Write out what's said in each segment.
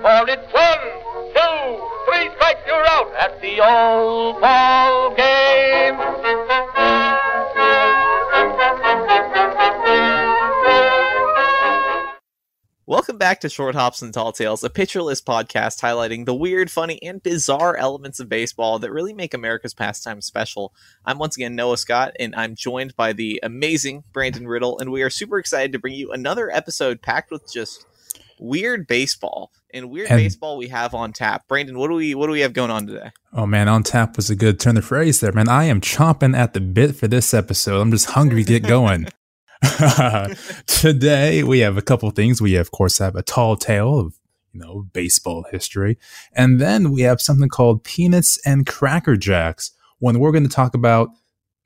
for it's one, two, three strikes, you're out at the old ball game. Welcome back to Short Hops and Tall Tales, a Pitcher List podcast highlighting the weird, funny, and bizarre elements of baseball that really make America's pastime special. I'm once again Noah Scott, and I'm joined by the amazing Brandon Riddle, and we are super excited to bring you another episode packed with just weird baseball and weird And- baseball we have on tap. Brandon, what do we what do we have going on today? Oh man, on tap was a good turn of phrase there, man. I am chomping at the bit for this episode. I'm just hungry to get going. Today we have a couple things. We of course have a tall tale of you know baseball history, and then we have something called peanuts and cracker jacks. When we're going to talk about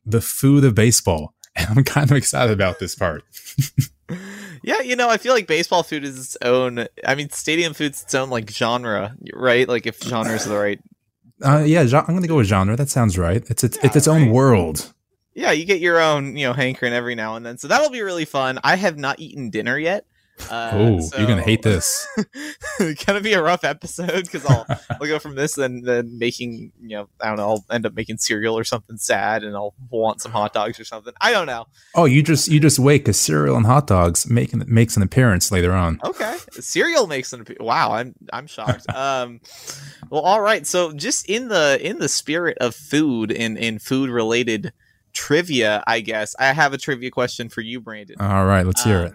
the food of baseball, and I'm kind of excited about this part. Yeah, you know, I feel like baseball food is its own. I mean, stadium food's its own like genre, right? Like if genre is the right. Uh, yeah, I'm going to go with genre. That sounds right. It's it's, it's its own right. world. Yeah, you get your own, you know, hankering every now and then, so that'll be really fun. I have not eaten dinner yet. Uh, oh, you're gonna hate this. it's gonna be a rough episode because I'll I'll go from this and then making you know I don't know I'll end up making cereal or something sad and I'll want some hot dogs or something I don't know Oh, you just you just wait because cereal and hot dogs make makes an appearance later on. okay cereal makes an appeal wow I'm I'm shocked um well all right so just in the in the spirit of food and in food related trivia I guess I have a trivia question for you Brandon All right, let's hear Uh, it.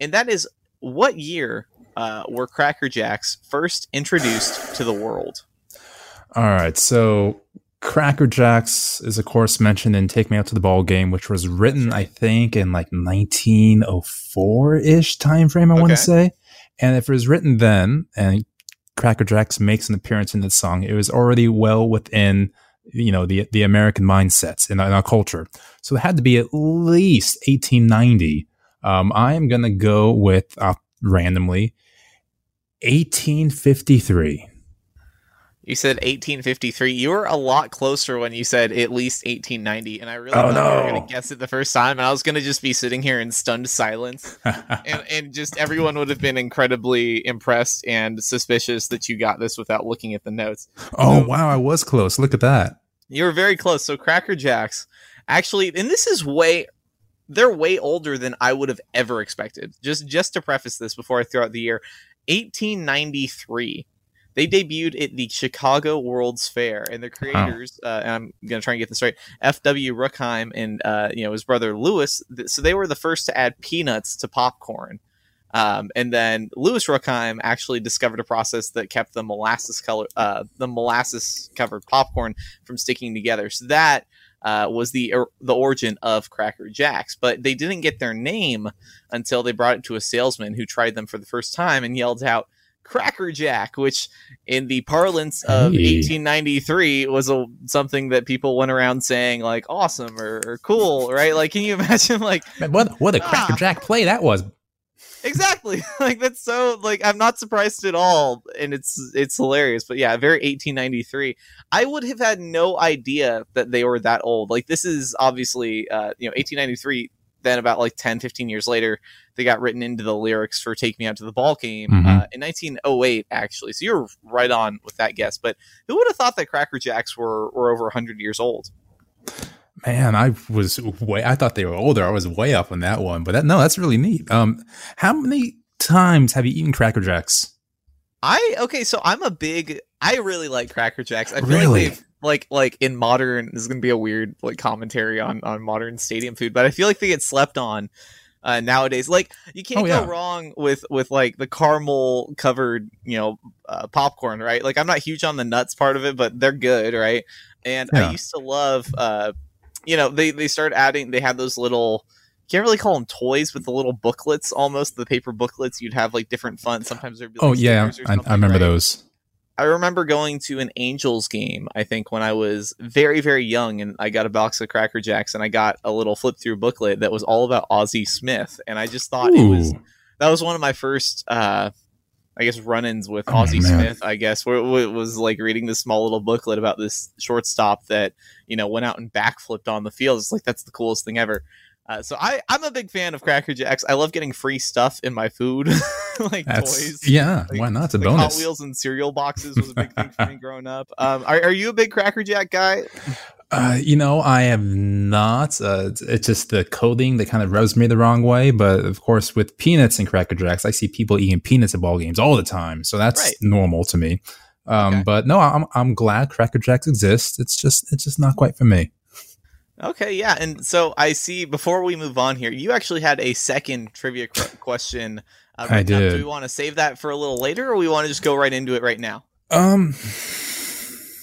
and that is what year uh, were Cracker Jacks first introduced to the world All right, so Cracker Jacks is of course mentioned in "Take Me Out to the Ball Game," which was written, I think, in like 1904 ish time frame. I want to say, and if it was written then, and Cracker Jacks makes an appearance in that song, it was already well within you know the the American mindsets in, in our culture. So it had to be at least 1890. Um, I am gonna go with uh, randomly 1853. You said 1853. You were a lot closer when you said at least 1890, and I really Oh, thought you were no. going to guess it the first time, and I was going to just be sitting here in stunned silence, and, and just everyone would have been incredibly impressed and suspicious that you got this without looking at the notes. Oh wow, I was close. Look at that. You were very close. So Cracker Jacks, actually, and this is way. They're way older than I would have ever expected. Just just to preface this before I throw out the year, 1893. They debuted at the Chicago World's Fair, and the creators, uh, and I'm gonna try and get this right, F.W. Rueckheim and uh, you know his brother Louis. th- So they were the first to add peanuts to popcorn. Um, and then Louis Rueckheim actually discovered a process that kept the molasses color, uh, the molasses covered popcorn from sticking together. So that uh, was the or, the origin of Cracker Jacks. But they didn't get their name until they brought it to a salesman who tried them for the first time and yelled out Cracker Jack, which in the parlance of Hey. 1893 was a, something that people went around saying like awesome or, or cool, right? Like, can you imagine like Man, what what a Cracker Ah. Jack play that was. Exactly. Like that's so like i'm not surprised at all and it's it's hilarious but yeah very 1893 i would have had no idea that they were that old. Like this is obviously uh you know 1893 then about like 10 15 years later they got written into the lyrics for take me out to the ball game Mhm. uh, in 1908 actually. So you're right on with that guess but who would have thought that cracker jacks were were over 100 years old Man, I was way. I thought they were older. I was way up on that one, but that, no, that's really neat. Um, how many times have you eaten Cracker Jacks? I okay, so I'm a big. I really like Cracker Jacks. I feel Really? like they've like like in modern. This is gonna be a weird like commentary on on modern stadium food, but I feel like they get slept on uh, nowadays. Like you can't Oh, yeah. go wrong with with like the caramel covered you know uh, popcorn, right? Like I'm not huge on the nuts part of it, but they're good, right? And Yeah. I used to love. uh You know, they they started adding. They had those little. Can't really call them toys, but the little booklets, almost the paper booklets. You'd have like different fun. Sometimes there'd be. Like, Oh yeah, I, I remember right? those. I remember going to an Angels game, I think when I was very, very young, and I got a box of Cracker Jacks and I got a little flip through booklet that was all about Ozzie Smith. And I just thought it was that was one of my first uh I guess run-ins with Oh, man. Smith, I guess, where it was like reading this small little booklet about this shortstop that, you know, went out and backflipped on the field. It's like that's the coolest thing ever. Uh, so I I'm a big fan of Cracker Jacks. I love getting free stuff in my food, like That's toys. yeah. Like- why not? It's a Like Hot bonus. Wheels and cereal boxes was a big thing for me growing up. Um, are, are you a big Cracker Jack guy? Uh, you know, I am not. Uh, it's, just the coding that kind of rubs me the wrong way. But of course, with peanuts and Cracker Jacks, I see people eating peanuts at ball games all the time, so that's Right. normal to me. Um, Okay. But no, I'm I'm glad Cracker Jacks exist. It's just it's just not quite for me. Okay, yeah. And so I see before we move on here, you actually had a second trivia question. Uh, I written up. did. Do we want to save that for a little later, or we want to just go right into it right now? Um,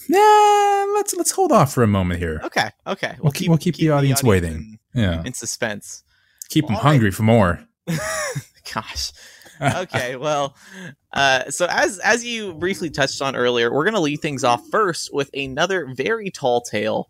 yeah, let's let's hold off for a moment here. Okay, okay. We'll keep- we'll keep the audience waiting. in, Yeah, in suspense. keep them all right. hungry for more. Gosh. okay well uh, so as as you briefly touched on earlier we're gonna lead things off first with another very tall tale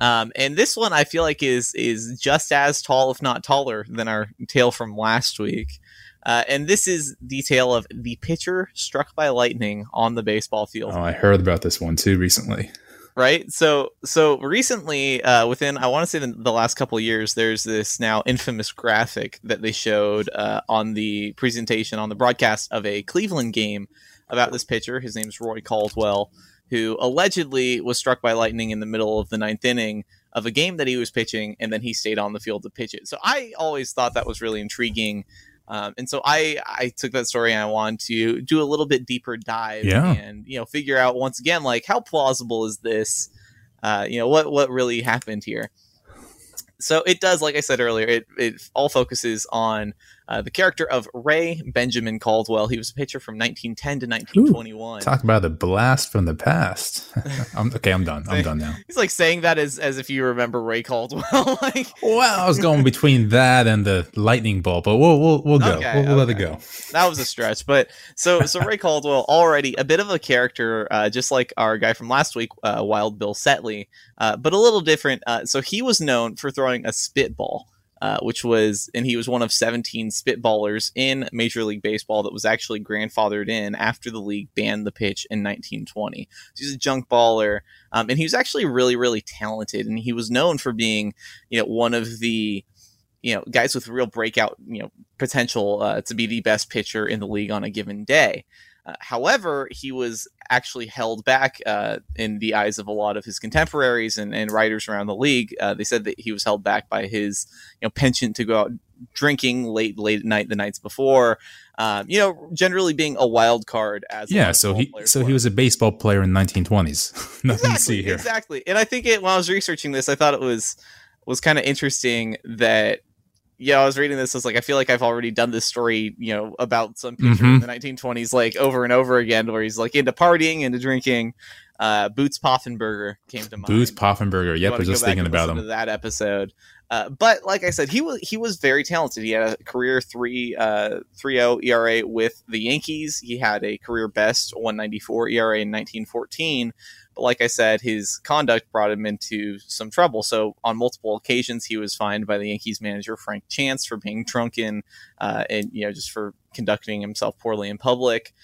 um, and this one i feel like is is just as tall if not taller than our tale from last week uh, and this is the tale of the pitcher struck by lightning on the baseball field. Oh, I heard about this one too recently. right? So so recently uh, within i want to say the, the last couple of years there's this now infamous graphic that they showed uh, on the presentation on the broadcast of a cleveland game about this pitcher. His name's roy caldwell who allegedly was struck by lightning in the middle of the ninth inning of a game that he was pitching and then he stayed on the field to pitch it. So i always thought that was really intriguing um, and so I, I took that story and I wanted to do a little bit deeper dive Yeah. and you know figure out once again like how plausible is this uh, you know what what really happened here so it does like i said earlier it, it all focuses on uh, the character of ray benjamin caldwell he was a pitcher from 1910 to 1921 Talk about a blast from the past. I'm, okay, I'm done. I'm done now. he's like saying that as, as if you remember ray caldwell like Well, I was going between that and the lightning bolt, but we'll we'll, we'll go. Okay, we'll, we'll let it go. that was a stretch but so so ray caldwell already a bit of a character uh, just like our guy from last week uh, wild bill setley uh, but a little different uh, so he was known for throwing a spitball uh, which was and he was one of 17 spitballers in major league baseball that was actually grandfathered in after the league banned the pitch in 1920 so he's a junk baller um, and he was actually really really talented and he was known for being you know one of the you know guys with real breakout you know potential uh, to be the best pitcher in the league on a given day. Uh, however, he was actually held back uh, in the eyes of a lot of his contemporaries and, and writers around the league. Uh, they said that he was held back by his you know penchant to go out drinking late late at night the nights before. Um, you know, generally being a wild card as Yeah, so he so he was a baseball player in 1920s. Nothing to see here. Exactly. And I think it when I was researching this, I thought it was was kind of interesting that yeah, I was reading this. I was like, I feel like I've already done this story, you know, about some pitcher in Mhm. the 1920s, like over and over again, where he's like into partying, into drinking. Uh, Boots Poffenberger came to mind. Boots Poffenberger. Yep, I was just thinking about him. that episode. Uh, but like I said, he was he was very talented. He had a career three uh ERA with the Yankees. He had a career best one ninety four ERA in nineteen fourteen. Like I said, his conduct brought him into some trouble. So on multiple occasions, he was fined by the Yankees manager Frank Chance for being drunken, uh, and you know just for conducting himself poorly in public.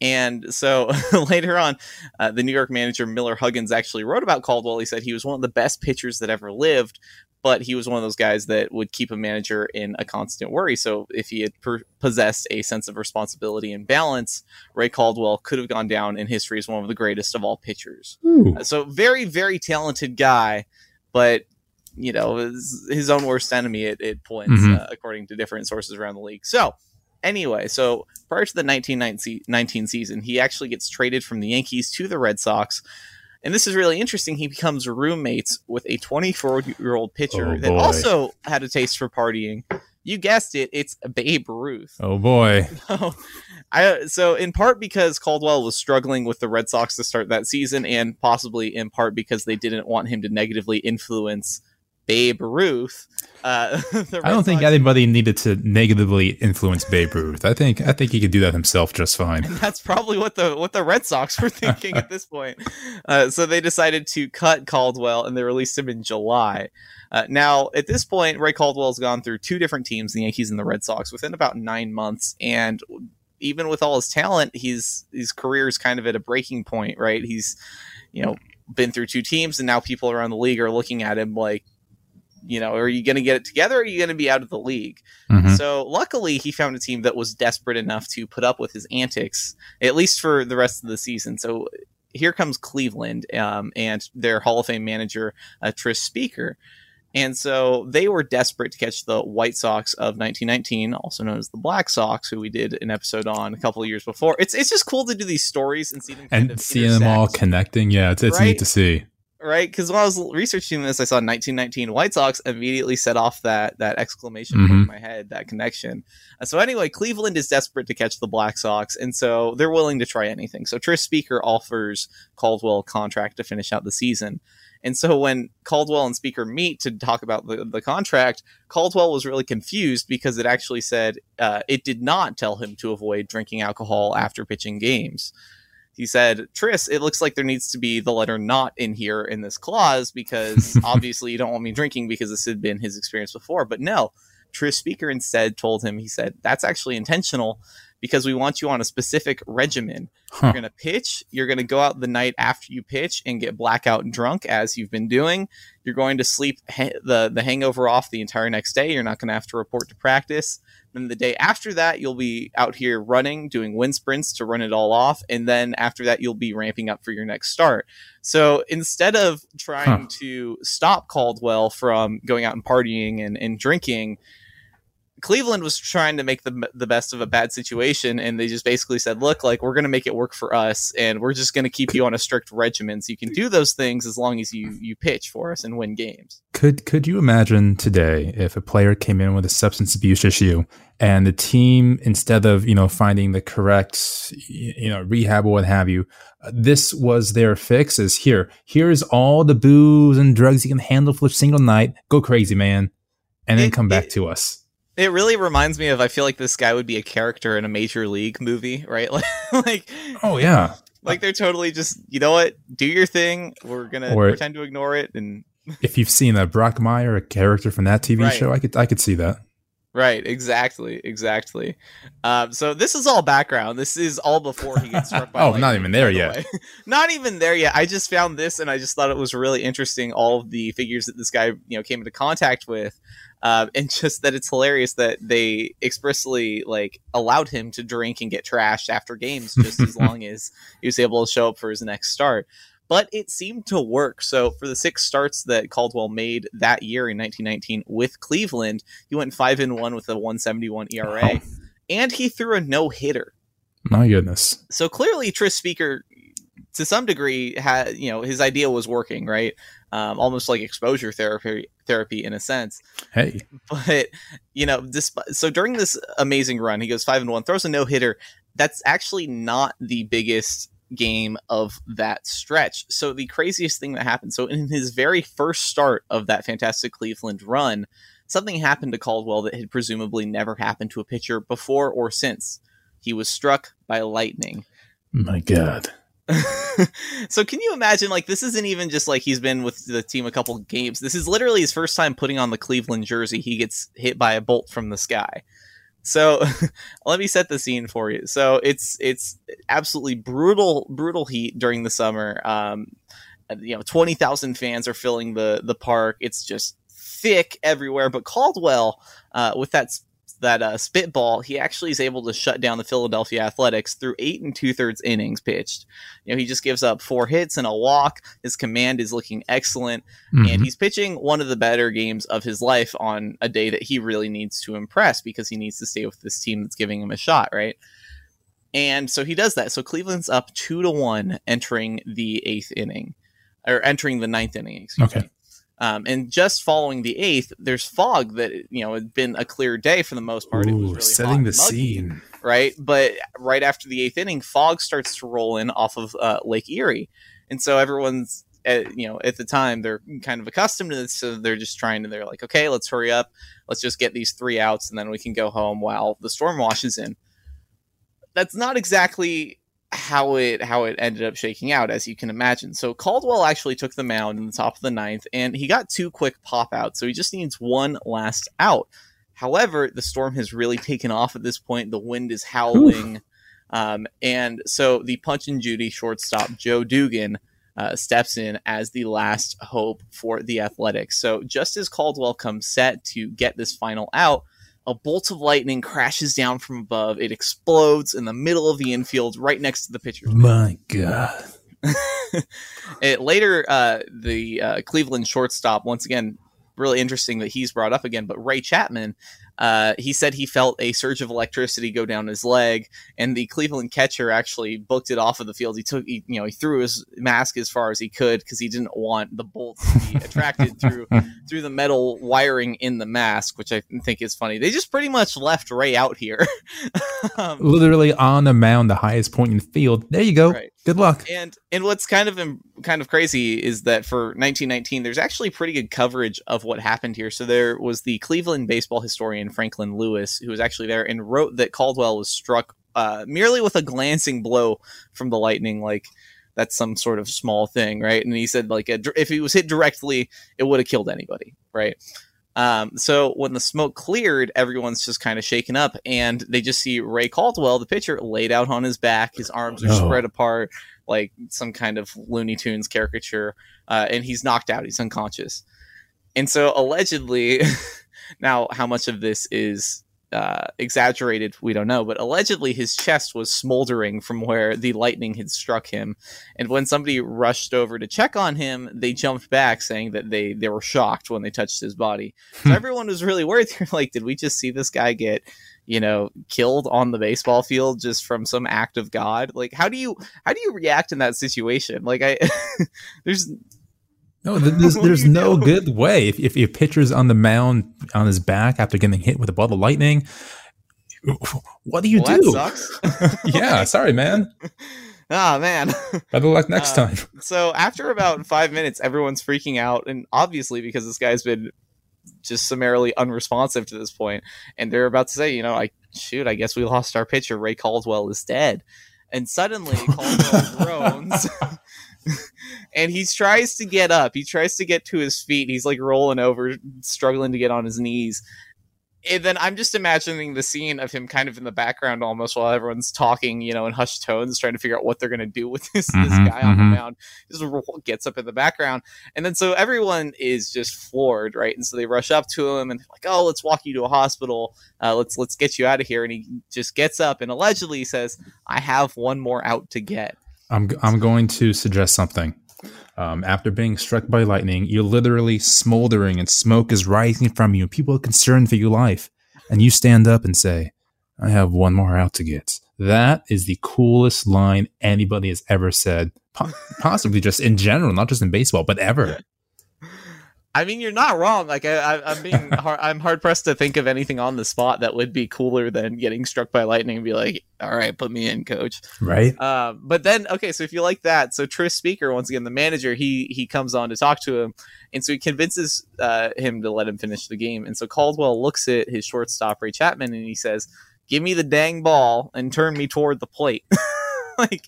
And so later on, uh, the New York manager Miller Huggins actually wrote about Caldwell. He said he was one of the best pitchers that ever lived, but he was one of those guys that would keep a manager in a constant worry. So if he had per- possessed a sense of responsibility and balance, Ray Caldwell could have gone down in history as one of the greatest of all pitchers. Ooh. Uh, So very, very talented guy, but you know his, his own worst enemy at, at points, Mhm. uh, according to different sources around the league. So anyway, so prior to the 1919 season, he actually gets traded from the Yankees to the Red Sox. And this is really interesting. He becomes roommates with a 24 year old pitcher Oh, that also had a taste for partying. You guessed it, it's Babe Ruth. Oh boy. I so in part because Caldwell was struggling with the Red Sox to start that season, and possibly in part because they didn't want him to negatively influence Babe Ruth. Uh, I don't think Sox- anybody needed to negatively influence Babe Ruth. I think I think he could do that himself just fine. that's probably what the what the Red Sox were thinking at this point. Uh, so they decided to cut Caldwell, and they released him in July. Uh, now, at this point, Ray Caldwell's gone through two different teams, the Yankees and the Red Sox, within about nine months, and even with all his talent, he's his career is kind of at a breaking point, right? He's, you know, been through two teams, and now people around the league are looking at him like, you know, are you going to get it together? Or are you going to be out of the league? Mhm. So luckily, he found a team that was desperate enough to put up with his antics, at least for the rest of the season. So here comes Cleveland um, and their Hall of Fame manager, uh, Tris Speaker. And so they were desperate to catch the White Sox of 1919, also known as the Black Sox, who we did an episode on a couple of years before. It's it's just cool to do these stories and see them kind And of seeing them all connecting, yeah, it's, it's Right? neat to see. Right? Because when I was researching this, I saw 1919 White Sox immediately set off that that exclamation point Mhm. in my head, that connection. Uh, so anyway, Cleveland is desperate to catch the Black Sox, and so they're willing to try anything. So Tris Speaker offers Caldwell a contract to finish out the season. And so when Caldwell and Speaker meet to talk about the, the contract, Caldwell was really confused because it actually said uh, it did not tell him to avoid drinking alcohol after pitching games he said, Tris, it looks like there needs to be the letter not in here in this clause because obviously you don't want me drinking because this had been his experience before. But no, Tris Speaker instead told him, he said, that's actually intentional because we want you on a specific regimen. Huh. You're going to pitch, you're going to go out the night after you pitch and get blackout drunk as you've been doing. You're going to sleep ha- the, the hangover off the entire next day. You're not going to have to report to practice. Then the day after that, you'll be out here running, doing wind sprints to run it all off. And then after that, you'll be ramping up for your next start. So instead of trying Huh. to stop Caldwell from going out and partying and, and drinking, Cleveland was trying to make the the best of a bad situation, and they just basically said, "Look, like we're going to make it work for us, and we're just going to keep you on a strict regimen, so you can do those things as long as you you pitch for us and win games." Could could you imagine today if a player came in with a substance abuse issue and the team instead of you know finding the correct you know rehab or what have you, uh, this was their fix? Is here here's all the booze and drugs you can handle for a single night. Go crazy, man, and then It- come back it- to us. It really reminds me of I feel like this guy would be a character in a major league movie, right? Like, like, Oh yeah, like they're totally just you know what, do your thing. We're gonna Or- pretend to ignore it, and if you've seen a Brockmire, a character from that TV Right. show, I could I could see that. Right, exactly, exactly. Um, so this is all background. This is all before he gets struck by. Oh, not even there the yet. not even there yet. I just found this, and I just thought it was really interesting. All of the figures that this guy, you know, came into contact with, uh, and just that it's hilarious that they expressly like allowed him to drink and get trashed after games, just as long as he was able to show up for his next start. But it seemed to work. So for the six starts that Caldwell made that year in 1919 with Cleveland, he went five and one with a 171 ERA, Wow. and he threw a no hitter. My goodness. So clearly, Tris Speaker, to some degree, had you know his idea was working, right? Um, almost like exposure therapy, therapy in a sense. Hey, But you know, this so during this amazing run, he goes five and one, throws a no hitter. That's actually not the biggest game of that stretch. So the craziest thing that happened. So in his very first start of that fantastic Cleveland run, something happened to Caldwell that had presumably never happened to a pitcher before or since. He was struck by lightning. my God. so can you imagine like this isn't even just like he's been with the team a couple games. This is literally his first time putting on the cleveland jersey. He gets hit by a bolt from the sky. So let me set the scene for you. So it's it's absolutely brutal brutal heat during the summer. Um you know 20,000 fans are filling the the park. It's just thick everywhere. But Caldwell uh with that that uh, spitball, he actually is able to shut down the Philadelphia Athletics through eight and two thirds innings pitched. You know, he just gives up four hits and a walk. His command is looking excellent, Mhm. and he's pitching one of the better games of his life on a day that he really needs to impress because he needs to stay with this team that's giving him a shot, right? And so he does that. So Cleveland's up two to one entering the eighth inning, or entering the ninth inning. Excuse Okay. me. Um, and just following the eighth, there's fog that you know had been a clear day for the most part. it was Ooh, really setting the muggy scene. right? But right after the eighth inning, fog starts to roll in off of uh, Lake Erie, and so everyone's, at, you know, at the time they're kind of accustomed to this, so they're just trying to. They're like, okay, let's hurry up, let's just get these three outs, and then we can go home while the storm washes in. That's not exactly how it how it ended up shaking out, as you can imagine. So Caldwell actually took the mound in the top of the ninth, and he got two quick pop outs, so he just needs one last out. However, the storm has really taken off at this point. The wind is howling. Um, and so the punch and Judy shortstop, Joe Dugan, uh, steps in as the last hope for the Athletics. So just as Caldwell comes set to get this final out, a bolt of lightning crashes down from above. It explodes in the middle of the infield, right next to the pitcher's. My God. it, later, uh, the uh, Cleveland shortstop, once again, really interesting that he's brought up again, but Ray Chapman uh, he said he felt a surge of electricity go down his leg, and the Cleveland catcher actually booked it off of the field. He took, he, you know, he threw his mask as far as he could because he didn't want the bolts to be attracted through through the metal wiring in the mask, which I think is funny. They just pretty much left Ray out here, um, literally on the mound, the highest point in the field. There you go. Right. Good luck. And and what's kind of kind of crazy is that for 1919, there's actually pretty good coverage of what happened here. So there was the Cleveland baseball historian Franklin Lewis who was actually there and wrote that Caldwell was struck uh, merely with a glancing blow from the lightning, like that's some sort of small thing, right? And he said like a, if he was hit directly, it would have killed anybody, right? Um, so when the smoke cleared, everyone's just kind of shaken up, and they just see Ray Caldwell, the pitcher, laid out on his back. His arms are spread apart, like some kind of Looney Tunes caricature, uh, and he's knocked out. He's unconscious. And so allegedly, now how much of this is uh, exaggerated, we don't know, but allegedly his chest was smoldering from where the lightning had struck him. And when somebody rushed over to check on him, they jumped back saying that they, they were shocked when they touched his body. So hmm. everyone was really worried. They're like, did we just see this guy get, you know, killed on the baseball field just from some act of God? Like, how do you, how do you react in that situation? Like, I, there's, no, there's, there's no good way. If, if your pitcher's on the mound on his back after getting hit with a ball of lightning, what do you well, do? yeah, sorry, man. Ah, man. Better luck next uh, time. So after about five minutes, everyone's freaking out, and obviously because this guy's been just summarily unresponsive to this point, and they're about to say, you know, I shoot, I guess we lost our pitcher. Ray Caldwell is dead, and suddenly Caldwell groans. And he tries to get up. He tries to get to his feet. He's like rolling over, struggling to get on his knees. And then I'm just imagining the scene of him kind of in the background almost while everyone's talking, you know, in hushed tones, trying to figure out what they're going to do with this, mm-hmm, this guy mm-hmm. on the mm-hmm. mound. Just gets up in the background. And then so everyone is just floored, right? And so they rush up to him and like, oh, let's walk you to a hospital. Uh, let's let's get you out of here. And he just gets up and allegedly says, I have one more out to get. I'm I'm going to suggest something. Um, after being struck by lightning, you're literally smoldering and smoke is rising from you. People are concerned for your life, and you stand up and say, "I have one more out to get." That is the coolest line anybody has ever said, possibly just in general, not just in baseball, but ever. I mean, you're not wrong. Like I, am being, hard, I'm hard pressed to think of anything on the spot that would be cooler than getting struck by lightning and be like, "All right, put me in, coach." Right. Uh, but then, okay, so if you like that, so Tris Speaker, once again, the manager, he he comes on to talk to him, and so he convinces uh, him to let him finish the game. And so Caldwell looks at his shortstop Ray Chapman, and he says, "Give me the dang ball and turn me toward the plate." like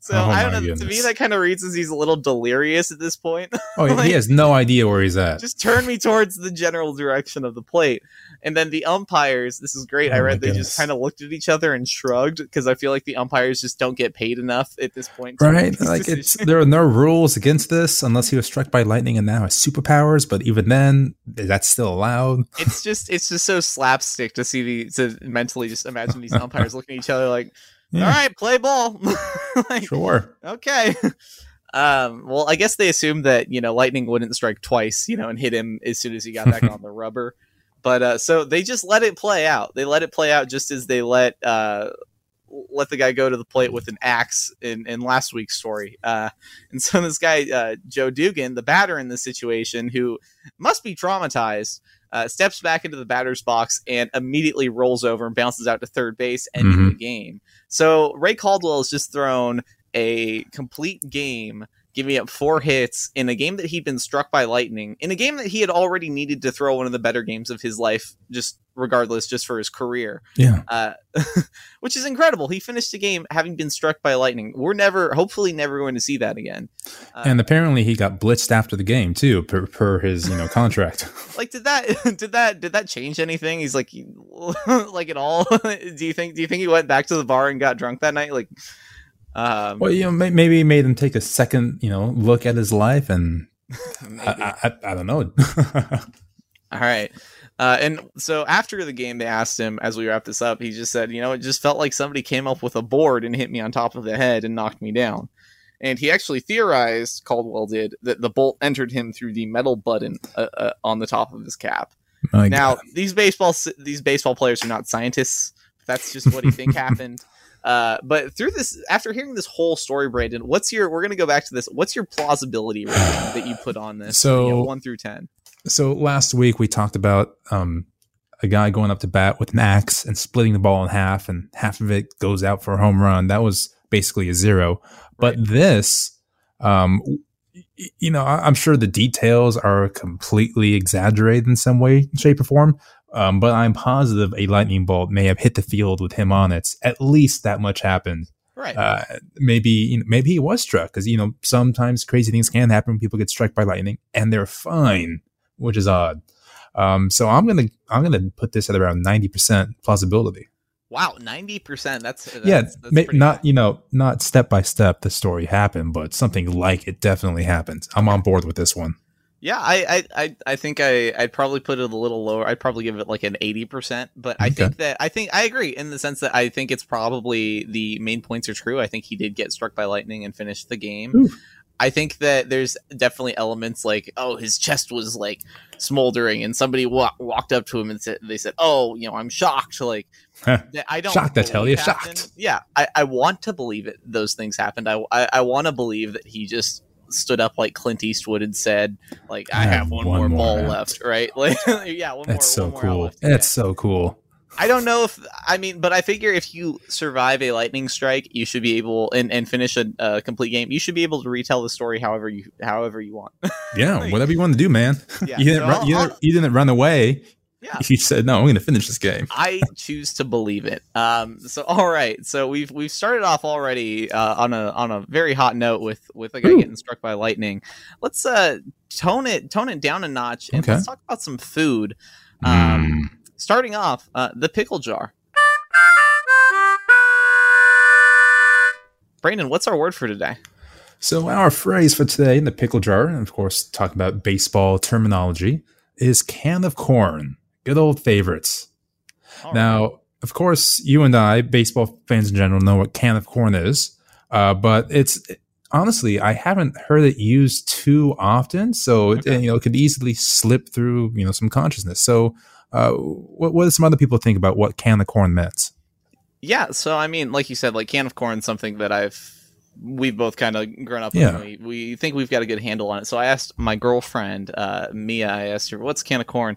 so oh I don't know. Goodness. To me, that kind of reads as he's a little delirious at this point. Oh, like, he has no idea where he's at. Just turn me towards the general direction of the plate. And then the umpires, this is great. Oh I read they goodness. just kind of looked at each other and shrugged because I feel like the umpires just don't get paid enough at this point. Right? Like it's there are no rules against this unless he was struck by lightning and now has superpowers. But even then, that's still allowed. It's just it's just so slapstick to see the to mentally just imagine these umpires looking at each other like yeah. All right, play ball. like, sure. Okay. Um, well, I guess they assumed that you know lightning wouldn't strike twice, you know, and hit him as soon as he got back on the rubber. But uh, so they just let it play out. They let it play out just as they let uh, let the guy go to the plate with an axe in, in last week's story. Uh, and so this guy uh, Joe Dugan, the batter in this situation, who must be traumatized, uh, steps back into the batter's box and immediately rolls over and bounces out to third base, ending mm-hmm. the game. So Ray Caldwell has just thrown a complete game giving up four hits in a game that he'd been struck by lightning, in a game that he had already needed to throw one of the better games of his life, just regardless, just for his career. Yeah. Uh, which is incredible. He finished the game having been struck by lightning. We're never, hopefully, never going to see that again. Uh, and apparently, he got blitzed after the game too, per, per his you know contract. like, did that did that did that change anything? He's like, like at all? do you think do you think he went back to the bar and got drunk that night? Like. Um, Well, you know, maybe it made him take a second, you know, look at his life, and. I, I, I, I don't know. All right. Uh, and so after the game, they asked him as we wrap this up. He just said, "You know, it just felt like somebody came up with a board and hit me on top of the head and knocked me down." And he actually theorized, Caldwell did, that the bolt entered him through the metal button uh, uh, on the top of his cap. My now, God. these baseball these baseball players are not scientists. That's just what he think happened. Uh, but through this, after hearing this whole story, Brandon, what's your? We're gonna go back to this. What's your plausibility rating that you put on this? So- you know, one through ten. So last week we talked about um, a guy going up to bat with an axe and splitting the ball in half, and half of it goes out for a home run. That was basically a zero. But Right. this, um, you know, I'm sure the details are completely exaggerated in some way, shape, or form. Um, but I'm positive a lightning bolt may have hit the field with him on it. At least that much happened. Right. Uh, maybe you know, maybe he was struck because you know sometimes crazy things can happen when people get struck by lightning and they're fine, which is odd. Um, so I'm gonna I'm gonna put this at around ninety percent plausibility. Wow, ninety percent. That's, that's yeah, that's ma- not high. you know not step by step the story happened, but something like it definitely happened. I'm on board with this one. Yeah, I, I, I, I think I, I'd probably put it a little lower. I'd probably give it like an eighty percent. But I Okay. think that I think I agree in the sense that I think it's probably the main points are true. I think he did get struck by lightning and finish the game. I think that there's definitely elements like oh his chest was like smoldering and somebody wa- walked up to him and said they said oh you know I'm shocked like that I don't Shocked, I tell you, shocked. Yeah, I, I want to believe it. Those things happened. I I, I want to believe that he just stood up like Clint Eastwood and said like I, I have have one, one more, more ball left. left, right? Like yeah, one That's more. so one more out cool. left. That's so cool. I don't know if I mean, but I figure if you survive a lightning strike, you should be able and, and finish a, complete game. You should be able to retell the story however you however you want. Yeah, Like- whatever you want to do, man. Yeah, you didn't so run, you, I'll- you didn't run away. Yeah. You said no. I'm going to finish this game. I choose to believe it. Um, so all right, so we've we've started off already uh, on a on a very hot note with with a guy Ooh. getting struck by lightning. Let's uh tone it tone it down a notch and Okay. let's talk about some food. Um, Mm. Starting off, uh, the pickle jar. Brandon, what's our word for today? So our phrase for today in the pickle jar, and of course talking about baseball terminology, is can of corn. Good old favorites. All Now, of course, you and I, baseball fans in general, know what can of corn is, uh, but it's honestly I haven't heard it used too often, so Okay. it, you know it could easily slip through you know some consciousness. So, uh, what what do some other people think about what can of corn meant? Yeah, so I mean, like you said, like can of corn, is something that I've we've both kind of grown up Yeah. with. We, we think we've got a good handle on it. So I asked my girlfriend, uh, Mia. I asked her, "What's can of corn?"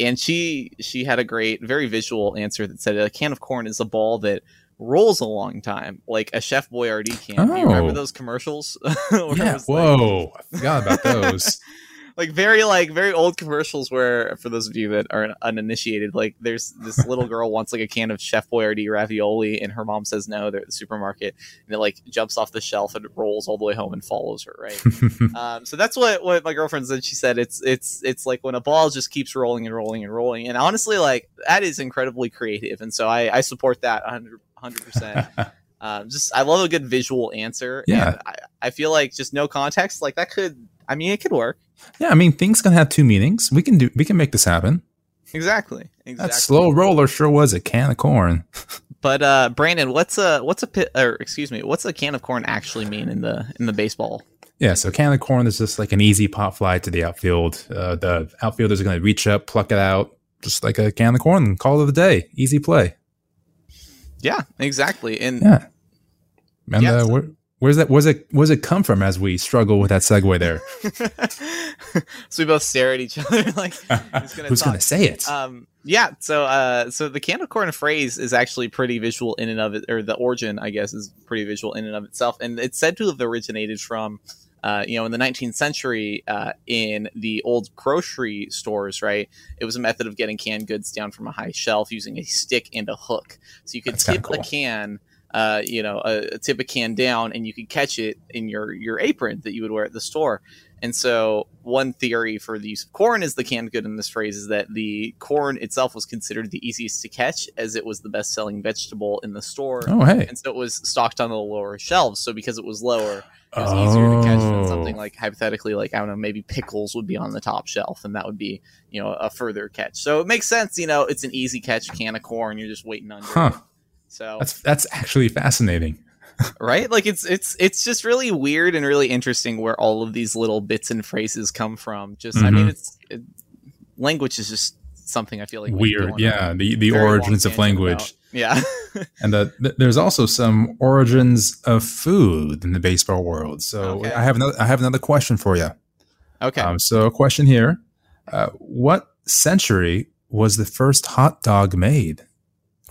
And she she had a great, very visual answer that said a can of corn is a ball that rolls a long time, like a Chef Boyardee can. Do you remember Oh. those commercials? Yeah. was like- Whoa, I forgot about those. like very like very old commercials where for those of you that are uninitiated like there's this little girl wants like a can of chef boyardee ravioli and her mom says no they're at the supermarket and it like jumps off the shelf and it rolls all the way home and follows her right um, so that's what what my girlfriend said she said it's it's it's like when a ball just keeps rolling and rolling and rolling and honestly like that is incredibly creative and so i i support that 100 percent um, just I love a good visual answer. Yeah. and I, I feel like just no context, like that could. I mean, it could work. yeah, I mean things can have two meanings. We can do. We can make this happen. Exactly. Exactly. That slow roller sure was a can of corn. But uh, Brandon, what's a what's a pit or excuse me, what's a can of corn actually mean in the in the baseball? Yeah, so can of corn is just like an easy pop fly to the outfield. Uh, the outfielders are going to reach up, pluck it out, just like a can of corn, call of the day. Easy play. Yeah, exactly. And Yeah. And Yeah, uh, so- where, where's that? Where's it? Where's it come from? As we struggle with that segue there, so we both stare at each other like who's gonna who's going to say it? Um, yeah. So, uh, so the can of corn phrase is actually pretty visual in and of it, or the origin, I guess, is pretty visual in and of itself, and it's said to have originated from, uh, you know, in the 19th century, uh, in the old grocery stores. Right, it was a method of getting canned goods down from a high shelf using a stick and a hook, so you could That's tip a can. Uh, you know, a tip a can down, and you could catch it in your your apron that you would wear at the store. And so, one theory for the use of corn as the canned good in this phrase is that the corn itself was considered the easiest to catch, as it was the best selling vegetable in the store. Oh, hey. And so, it was stocked on the lower shelves. So, because it was lower, it was easier to catch than something Oh. like hypothetically, like I don't know, maybe pickles would be on the top shelf, and that would be you know a further catch. So it makes sense, you know, it's an easy catch can of corn. You're just waiting under. Huh. it. So That's that's actually fascinating. right, like it's it's it's just really weird and really interesting where all of these little bits and phrases come from. Just I mean, Mhm. it's it, language is just something I feel like we could go Weird. Yeah, the the origins of language. about. Yeah. And the, th- there's also some origins of food in the baseball world. So Okay. I have another I have another question for you. okay. Um, so a question here: uh, What century was the first hot dog made?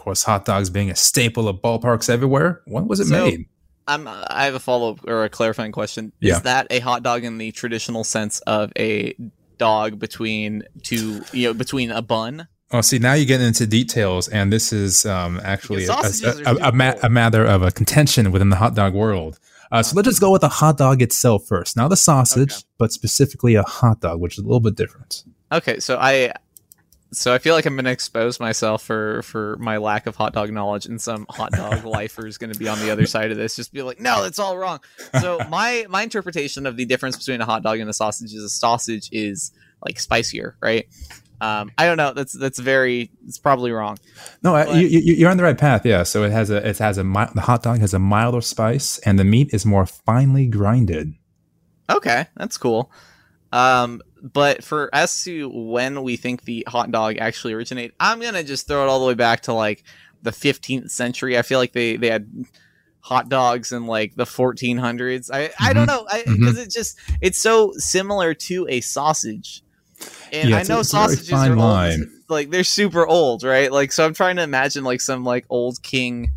Course, hot dogs being a staple of ballparks everywhere. When was it So- made? I'm, I have a follow up or a clarifying question. Yeah. Is that a hot dog in the traditional sense of a dog between two, you know, between a bun? Oh, see, now you're getting into details, and this is um, actually a, a- a- a ma- a matter of a contention within the hot dog world. Uh, so let's just go with the hot dog itself first. Now the sausage, Okay. but specifically a hot dog, which is a little bit different. Okay, so I, so I feel like I'm going to expose myself for for my lack of hot dog knowledge, and some hot dog lifer is going to be on the other side of this, just be like, no, that's all wrong. So my my interpretation of the difference between a hot dog and a sausage is a sausage is like spicier, right? Um, I don't know. That's that's very. It's probably wrong. No, But- you, you, you're on the right path. Yeah. So it has a it has a mi- the hot dog has a milder spice, and the meat is more finely grinded. Okay, that's cool. Um, but for as to when we think the hot dog actually originated, I'm gonna just throw it all the way back to like the 15th century. I feel like they they had hot dogs in like the 1400s. I I don't mm-hmm. know because mm-hmm. it just it's so similar to a sausage. And Yeah, I know it's a very sausages are old, like they're super old, right? Like so, I'm trying to imagine like some like old king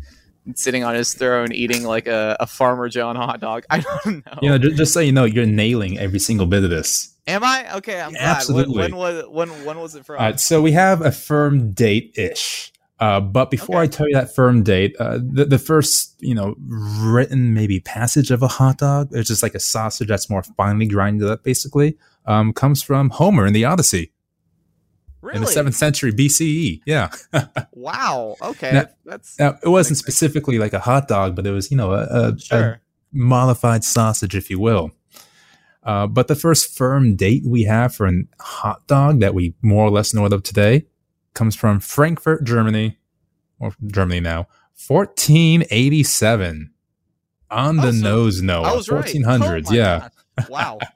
sitting on his throne eating like a, a Farmer John hot dog. I don't know. You know, just, just so you know, you're nailing every single bit of this. Am I okay? I'm Yeah, glad. absolutely. When, when was when when was it from? Right, so we have a firm date ish. Uh, but before Okay. I tell you that firm date, uh, the, the first, you know, written maybe passage of a hot dog, it's just like a sausage that's more finely grinded up, basically, um, comes from Homer in the Odyssey really? in the seventh century BCE. Yeah. Wow. Okay. Now- That's Now, it wasn't sense. specifically like a hot dog, but it was, you know, a, a, a sure. modified sausage, if you will. Uh, but the first firm date we have for a hot dog that we more or less know of today comes from Frankfurt, Germany, or Germany now, 1487. On Oh, the so nose, no, I was right. 1400s, Oh yeah. gosh. Wow.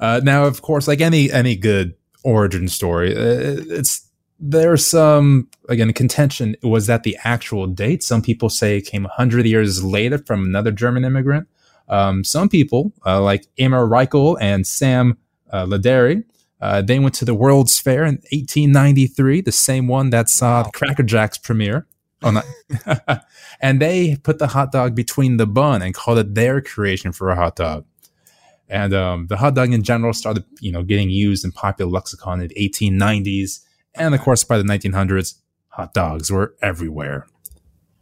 Uh, now, of course, like any any good origin story, uh, it's there's some again contention. Was that the actual date? Some people say it came hundred years later from another German immigrant. Um, some people, uh, like Emma Reichel and Sam uh, uh, they went to the World's Fair in 1893, the same one that saw Wow. Cracker Jacks premiere. No. and they put the hot dog between the bun and called it their creation for a hot dog. And um, the hot dog in general started, you know, getting used in popular lexicon in the 1890s, and of course by the 1900s, hot dogs were everywhere.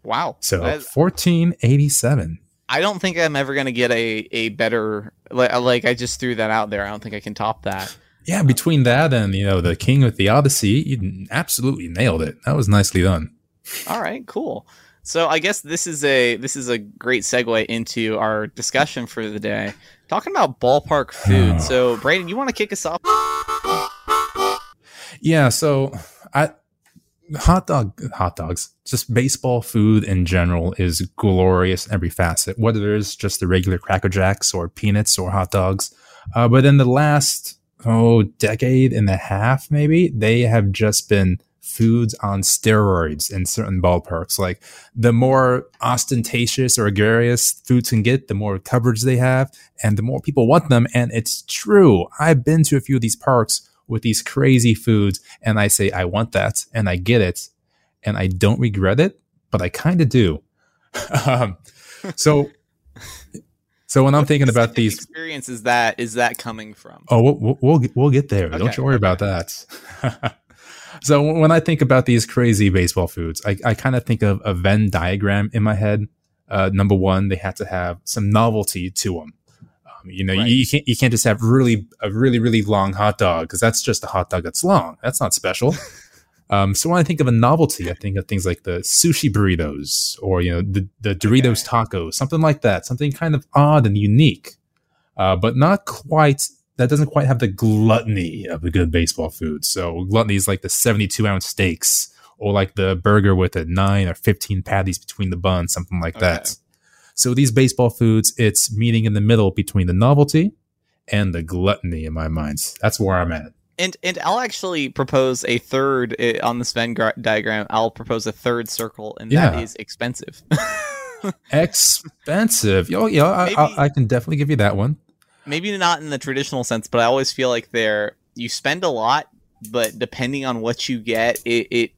Wow. So That- 1487. I don't think I'm ever gonna get a a better like, like I just threw that out there. I don't think I can top that. Yeah, between that and you know the King with the Odyssey, you absolutely nailed it. That was nicely done. All right, cool. So I guess this is a this is a great segue into our discussion for the day, talking about ballpark food. So Brandon, you want to kick us off? Yeah, so I hot dog hot dogs, just baseball food in general is glorious in every facet, whether it is just the regular cracker jacks or peanuts or hot dogs. Uh, but in the last oh decade and a half, maybe they have just been foods on steroids in certain ballparks. Like the more ostentatious or gregarious foods can get, the more coverage they have, and the more people want them. And it's true. I've been to a few of these parks with these crazy foods, and I say, I want that, and I get it, and I don't regret it, but I kind of do. um, so, so when I'm thinking about these, experience is that is that coming from? oh, we'll we'll, we'll, get, we'll get there. Don't you worry about that. so when I think about these crazy baseball foods, I, I kind of think of a Venn diagram in my head. Uh, number one, they had to have some novelty to them. Um, You know, Right. you, you can't you can't just have really a really really long hot dog because that's just a hot dog that's long. That's not special. um, so when I think of a novelty, I think of things like the sushi burritos or you know the the Doritos tacos, something like that, something kind of odd and unique, uh, but not quite. That doesn't quite have the gluttony of a good baseball food. So gluttony is like the seventy-two ounce steaks, or like the burger with a nine or fifteen patties between the buns, something like Okay. that. So these baseball foods, it's meeting in the middle between the novelty and the gluttony in my mind. That's where I'm at. And and I'll actually propose a third uh, on this Venn gra- diagram. I'll propose a third circle, and Yeah. that is expensive. Expensive. Oh, yeah, I, I, I can definitely give you that one. Maybe not in the traditional sense, but I always feel like they're you spend a lot, but depending on what you get, it. it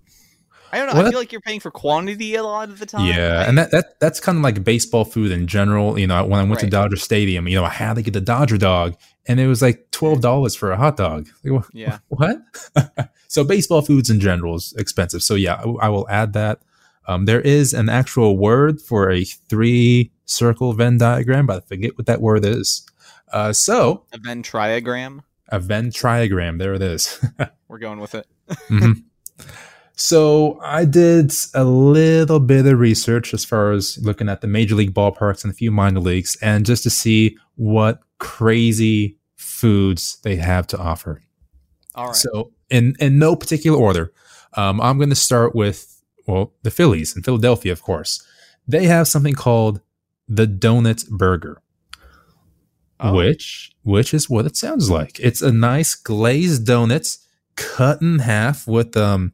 I don't know. Well, I feel like you're paying for quantity a lot of the time. Yeah, I- and that, that that's kind of like baseball food in general. You know, when I went to Dodger Stadium, you know, I had to get the Dodger dog, and it was like twelve dollars for a hot dog. Like, Yeah. What? so baseball foods in general is expensive. So yeah, I, I will add that. Um, there is an actual word for a three circle Venn diagram, but I forget what that word is. Uh, so a Venn triagram. a Venn triagram. There it is. We're going with it. Mhm. So I did a little bit of research as far as looking at the major league ballparks and a few minor leagues, and just to see what crazy foods they have to offer. All right. So in in no particular order, um, I'm going to start with well the Phillies in Philadelphia, of course. They have something called the donut burger Oh. which which is what it sounds like. It's a nice glazed donut cut in half with um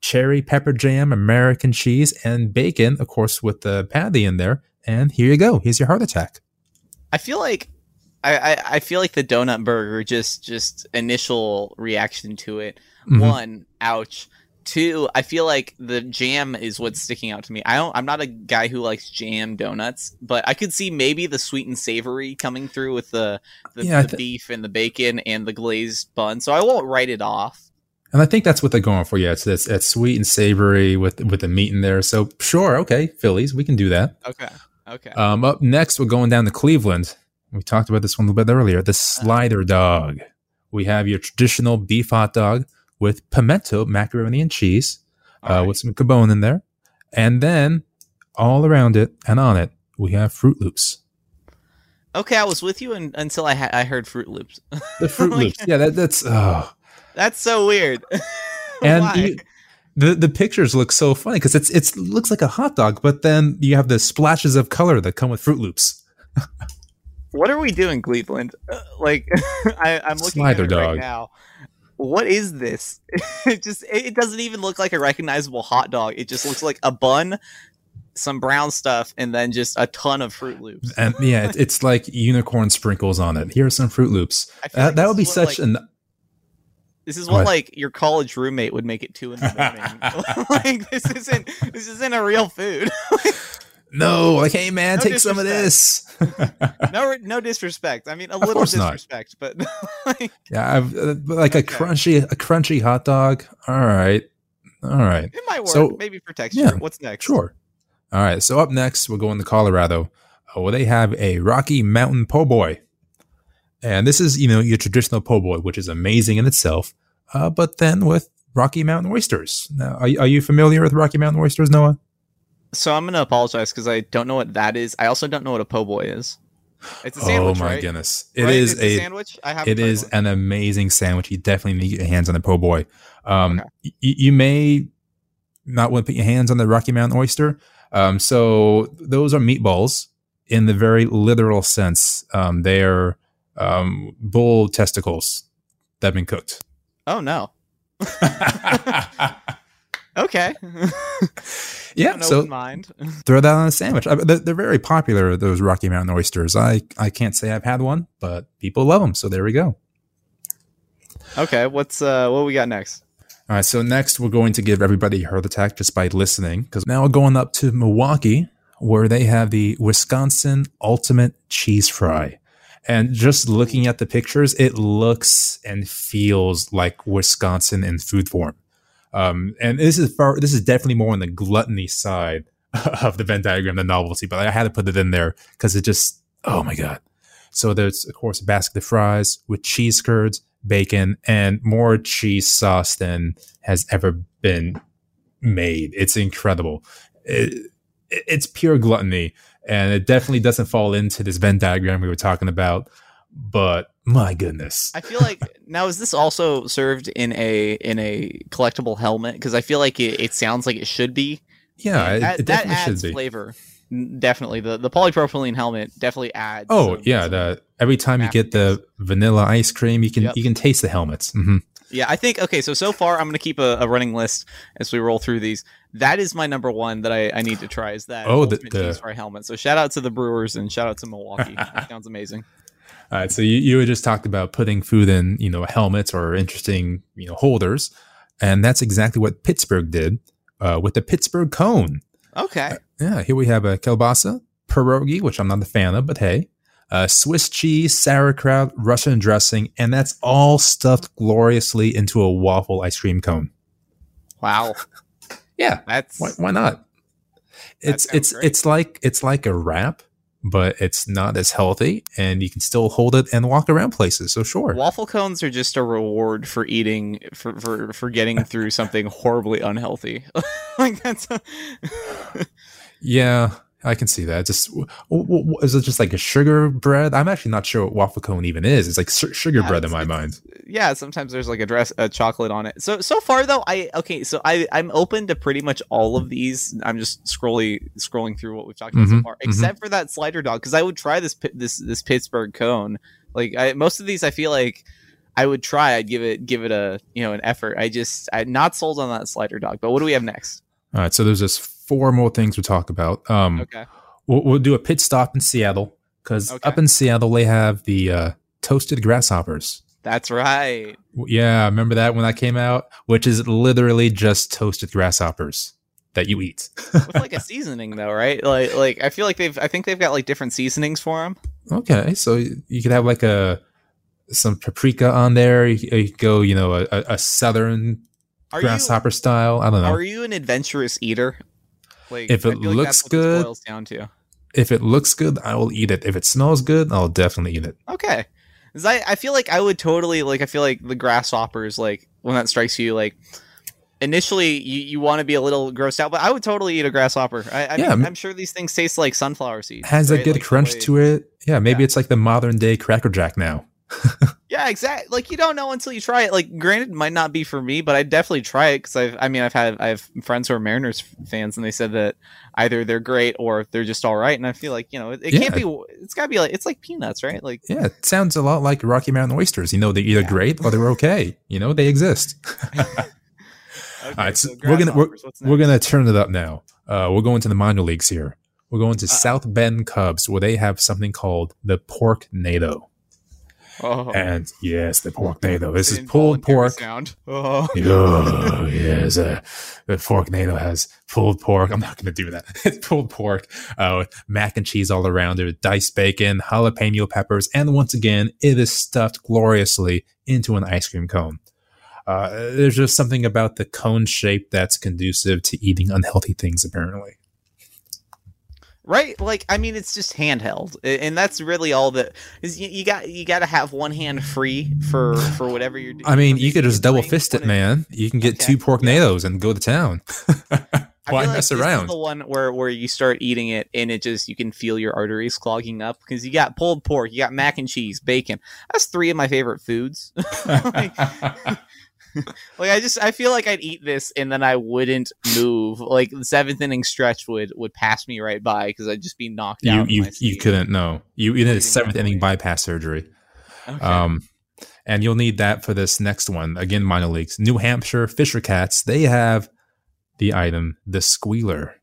cherry pepper jam, American cheese, and bacon, of course, with the patty in there. And here you go. Here's your heart attack. I feel like I, I, I feel like the donut burger just just initial reaction to it. Mhm. One, ouch. Two, I feel like the jam is what's sticking out to me. I don't I'm not a guy who likes jam donuts, but I could see maybe the sweet and savory coming through with the the, Yeah, the thi- beef and the bacon and the glazed bun. So I won't write it off. And I think that's what they're going for. Yeah, it's it's, it's sweet and savory with with the meat in there. So sure, okay, Phillies, we can do that. Okay. Okay. Um, up next, we're going down to Cleveland. We talked about this one a little bit earlier. The slider dog. We have your traditional beef hot dog with pimento, macaroni, and cheese, uh, right. with some cabone in there. And then all around it and on it, we have Froot Loops. okay, I was with you un- until I ha- I heard Froot Loops. The Fruit Like- Loops. Yeah, that, that's. Oh. That's so weird. And you- the the pictures look so funny because it's it's looks like a hot dog, but then you have the splashes of color that come with Froot Loops. what are we doing, Cleveland? Uh, like, I, I'm looking Slider at it right dog. now. What is this? it just it doesn't even look like a recognizable hot dog. It just looks like a bun, some brown stuff, and then just a ton of Froot Loops. And yeah, it, it's like unicorn sprinkles on it. Here are some Froot Loops. That, like that would be such like, an This is Go what like your college roommate would make it two in the morning. like this isn't this isn't a real food. No. Like, hey man, No take some of this. no no disrespect. I mean a Of little course not. disrespect, but like, yeah, I've, uh, like a crunchy a crunchy hot dog. All right, all right, it might work. So- Maybe for texture. yeah, What's next? sure. All right. So up next, we're going to Colorado. Where they have a Rocky Mountain Po' Boy, and this is you know your traditional po' boy, which is amazing in itself. Uh, but then with Rocky Mountain oysters. Now, are, are you familiar with Rocky Mountain oysters, Noah? So I'm gonna apologize because I don't know what that is. I also don't know what a po' boy is. It's a sandwich, oh my right? goodness, it Right? is It's a sandwich. I have. It is an amazing sandwich. You definitely need to get your hands on the po' boy. Um, Okay. y- you may not want to put your hands on the Rocky Mountain oyster. Um, so those are meatballs in the very literal sense. Um, they are um, bull testicles that have been cooked. Oh no. Okay. yeah, so mind. throw that on a sandwich. I, they're, they're very popular. Those Rocky Mountain oysters. I I can't say I've had one, but people love them. So there we go. Okay. What's uh what we got next? All right, so next we're going to give everybody a heart attack just by listening, because now we're going up to Milwaukee, where they have the Wisconsin Ultimate Cheese Fry. And just looking at the pictures, it looks and feels like Wisconsin in food form. Um, and this is far, this is definitely more on the gluttony side of the Venn diagram than novelty, but I had to put it in there because it just, oh my God. So there's of course a basket of fries with cheese curds, bacon, and more cheese sauce than has ever been made. It's incredible. It, it's pure gluttony, and it definitely doesn't fall into this Venn diagram we were talking about. But my goodness, I feel like now is this also served in a in a collectible helmet? Because I feel like it, it sounds like it should be. yeah, it, that, it that definitely adds should be. flavor. Definitely, the the polypropylene helmet definitely adds. Oh some- yeah, some- the every time you get the vanilla ice cream, you can Yep. you can taste the helmets. hmm Yeah, I think okay. So so far, I'm going to keep a, a running list as we roll through these. That is my number one that I, I need to try. Is that Oh, the- the- helmet? So shout out to the Brewers and shout out to Milwaukee. Sounds amazing. All right, so you, you had just talked about putting food in, you know, helmets or interesting, you know, holders, and that's exactly what Pittsburgh did uh, with the Pittsburgh cone. Okay, Yeah, here we have a kielbasa, pierogi, which I'm not a fan of, but hey, uh, Swiss cheese, sauerkraut, Russian dressing, and that's all stuffed gloriously into a waffle ice cream cone. wow, Yeah, that's why, why not? It's it's great. it's like it's like a wrap, but it's not as healthy, and you can still hold it and walk around places. So sure, waffle cones are just a reward for eating for for, for getting through something horribly unhealthy. like that's a, yeah, I can see that. Just w- w- w- is it just like a sugar bread? I'm actually not sure what waffle cone even is. It's like su- sugar Yeah, bread in my mind. yeah. Sometimes there's like a dress a chocolate on it. So so far though, I okay. So I I'm open to pretty much all of these. I'm just scrolling scrolling through what we've talked about so Mhm, far, mhm. except for that slider dog because I would try this this this Pittsburgh cone. Like I, most of these, I feel like I would try. I'd give it give it a you know an effort. I just I'm not sold on that slider dog. But what do we have next? All right, so there's just four more things to talk about. Um, Okay. we'll, we'll do a pit stop in Seattle because Okay. up in Seattle they have the uh, toasted grasshoppers. That's right. Yeah, remember that when that came out, which is literally just toasted grasshoppers that you eat. With like a seasoning though, right? Like like I feel like they've I think they've got like different seasonings for them. okay, so you could have like a some paprika on there. You, you could go, you know, a, a, southern Are you grasshopper style. I don't know. Are you an adventurous eater? Like, If it like looks that's what this good- boils down to. if it looks good, I will eat it. If it smells good, I'll definitely eat it. Okay, 'Cause I I feel like I would totally like I feel like the grasshoppers like when that strikes you like initially you, you want to be a little grossed out, but I would totally eat a grasshopper. I, I Yeah, mean, I'm- sure these things taste like sunflower seeds. Has a good Like, crunch to it. Yeah, maybe Yeah. it's like the modern day Cracker Jack now. Yeah, exactly. Like you don't know until you try it. Like, granted, it might not be for me, but I'd definitely try it because I've. I mean, I've had I have friends who are Mariners fans, and they said that either they're great or they're just all right. And I feel like you know, it, it Yeah. can't be. It's got to be like it's like peanuts, right? Like, Yeah, it sounds a lot like Rocky Mountain oysters. You know, they're either Yeah. great or they're okay. You know, they exist. okay, All right, so so we're gonna we're, we're gonna turn it up now. Uh, we're going to the minor leagues here. We're going to Uh-oh. South Bend Cubs, where they have something called the pork nado. Oh, And yes, the pork nado. This is pulled pork. Sound. Oh. Oh yes, uh, the pork nado has pulled pork. I'm not going to do that. It's pulled pork uh, with mac and cheese all around it, diced bacon, jalapeno peppers, and once again, it is stuffed gloriously into an ice cream cone. Uh, there's just something about the cone shape that's conducive to eating unhealthy things, apparently. Right, like I mean, it's just handheld, and that's really all that is. You, you got you got to have one hand free for for whatever you're doing. I mean, you could just double fist it, man. You can get Okay, two pork nados and go to town. Why like mess around? the one where where you start eating it and it just you can feel your arteries clogging up because you got pulled pork, you got mac and cheese, bacon. That's three of my favorite foods. like, like I just I feel like I'd eat this and then I wouldn't move. Like the seventh inning stretch would would pass me right by because I'd just be knocked you out. you you couldn't know. You you need a seventh inning bypass surgery. Okay. Um, and you'll need that for this next one. Again, minor leagues. New Hampshire Fisher Cats. They have the item, the squealer,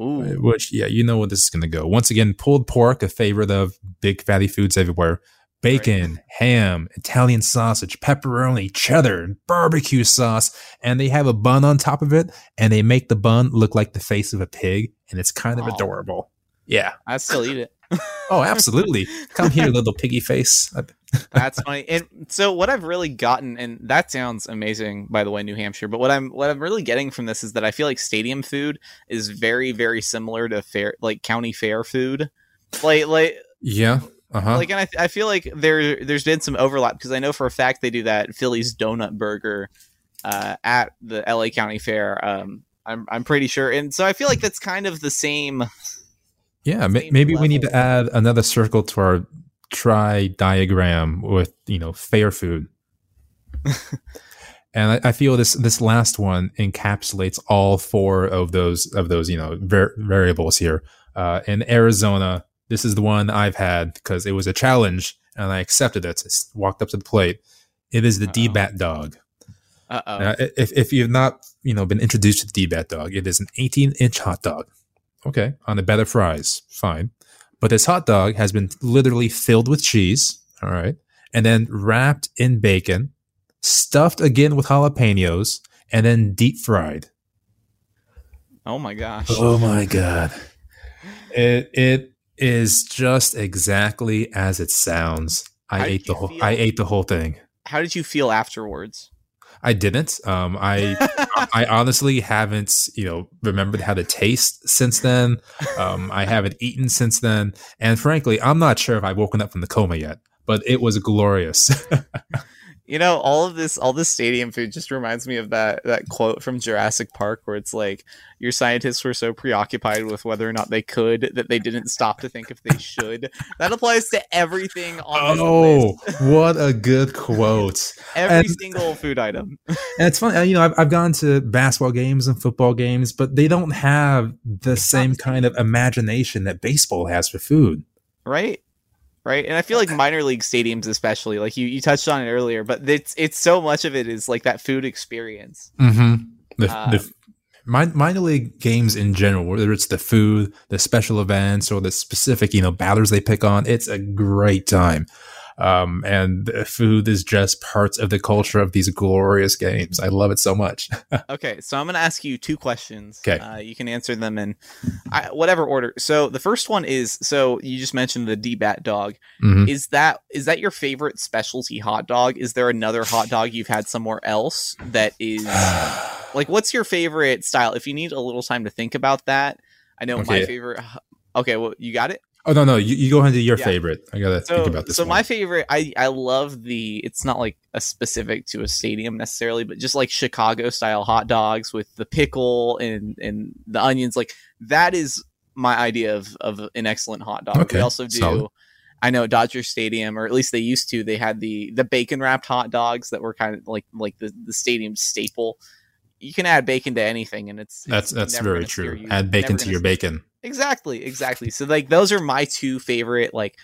Ooh. which yeah, you know where this is going to go. Once again, pulled pork, a favorite of big fatty foods everywhere. Bacon, ham, Italian sausage, pepperoni, cheddar, and barbecue sauce, and they have a bun on top of it, and they make the bun look like the face of a pig, and it's kind of Wow. adorable. Yeah. I'd still eat it. Oh, absolutely. Come here, little piggy face. That's funny. And so what I've really gotten, and that sounds amazing, by the way, New Hampshire. But what I'm what I'm really getting from this is that I feel like stadium food is very very similar to fair like county fair food. Like like Yeah. Uh-huh. Like, and I, I feel like there there's been some overlap because I know for a fact they do that Philly's Donut Burger uh, at the LA County Fair. Um, I'm I'm pretty sure, and so I feel like that's kind of the same. yeah, same maybe we need to add another circle to our try diagram with you know fair food. and I, I feel this this last one encapsulates all four of those of those you know var- variables here. Uh, in Arizona, this is the one I've had because it was a challenge and I accepted it. it. I s- walked up to the plate. It is the Uh-oh. D-Bat dog. Uh oh. Uh, if if you've not you know been introduced to the D-Bat dog, it is an 18 inch hot dog. Okay, on a bed of fries, fine. But this hot dog has been literally filled with cheese. All right, and then wrapped in bacon, stuffed again with jalapenos, and then deep fried. oh my gosh. Oh my god! It it is just exactly as it sounds. I How ate the whole. feel? I ate the whole thing. How did you feel afterwards? I didn't. Um, I I honestly haven't, you know, remembered how to taste since then. Um, I haven't eaten since then, and frankly, I'm not sure if I've woken up from the coma yet. But it was glorious. You know, all of this, all this stadium food just reminds me of that that quote from Jurassic Park, where it's like, "Your scientists were so preoccupied with whether or not they could that they didn't stop to think if they should." That applies to everything on this oh, what a good quote! Every and- single food item. And it's funny, uh, you know, I've, I've gone to basketball games and football games, but they don't have the same kind of imagination that baseball has for food. right right and i feel like minor league stadiums especially like you, you touched on it earlier but it's it's so much of it is like that food experience Mm-hmm. The, Um, the minor league games in general, whether it's the food, the special events, or the specific you know batters they pick on, it's a great time. Um, and the food is just parts of the culture of these glorious games. I love it so much. okay so i'm going to ask you two questions Okay. uh, you can answer them in I, whatever order so the first one is so you just mentioned the d-bat dog Mhm. is that is that your favorite specialty hot dog is there another hot dog you've had somewhere else that is like what's your favorite style if you need a little time to think about that i know my favorite okay well you got it oh no, no, you, you go ahead and do your Yeah. favorite. I gotta so, think about this. so one. my favorite i i love the it's not like a specific to a stadium necessarily but just like chicago style hot dogs with the pickle and and the onions like that is my idea of of an excellent hot dog Okay, we also do solid. I know Dodger Stadium, or at least they used to. They had the the bacon wrapped hot dogs that were kind of like like the the stadium staple. You can add bacon to anything, and it's, that's it's that's very true. you- Add bacon to your bacon. Exactly, exactly. So like those are my two favorite like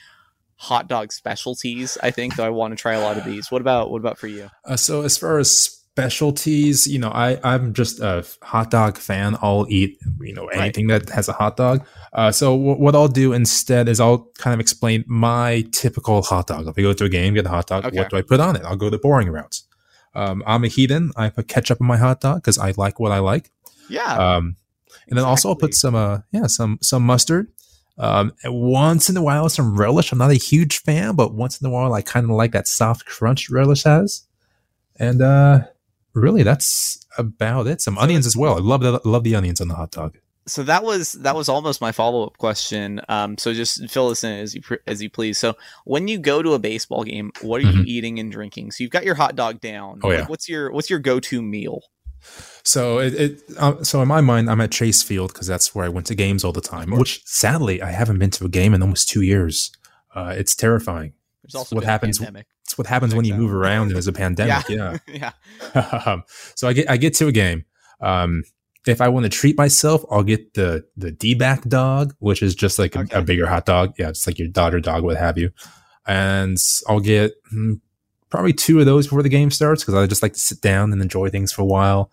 hot dog specialties. I think though I want to try a lot of these. What about what about for you? Uh, so as far as specialties, you know, I I'm just a hot dog fan. I'll eat you know Right. anything that has a hot dog. Uh, so w- what I'll do instead is I'll kind of explain my typical hot dog. If I go to a game, get a hot dog, Okay. what do I put on it? I'll go the boring route. Um, I'm a heathen. I put ketchup on my hot dog because I like what I like. Yeah, Um, and then also I'll put some uh yeah some some mustard. Um, and once in a while some relish. I'm not a huge fan, but once in a while I kind of like that soft crunch relish has. And uh, really, that's about it. Some So onions as well. I love the love the onions on the hot dog. So that was that was almost my follow up question. Um, so just fill this in as you as you please. So when you go to a baseball game, what are you Mhm. eating and drinking? So you've got your hot dog down. Oh, Like, yeah. what's your what's your go to meal? So it, it um, so in my mind, I'm at Chase Field because that's where I went to games all the time. Which sadly, I haven't been to a game in almost two years. Uh, it's terrifying. There's also what happens- pandemic. It's what happens when you move around and there's a pandemic. yeah. yeah. um, so I get I get to a game. Um, if I want to treat myself, I'll get the the D back dog, which is just like a, Okay. a bigger hot dog. Yeah, it's like your Dodger dog, what have you. And I'll get mm, probably two of those before the game starts because I just like to sit down and enjoy things for a while.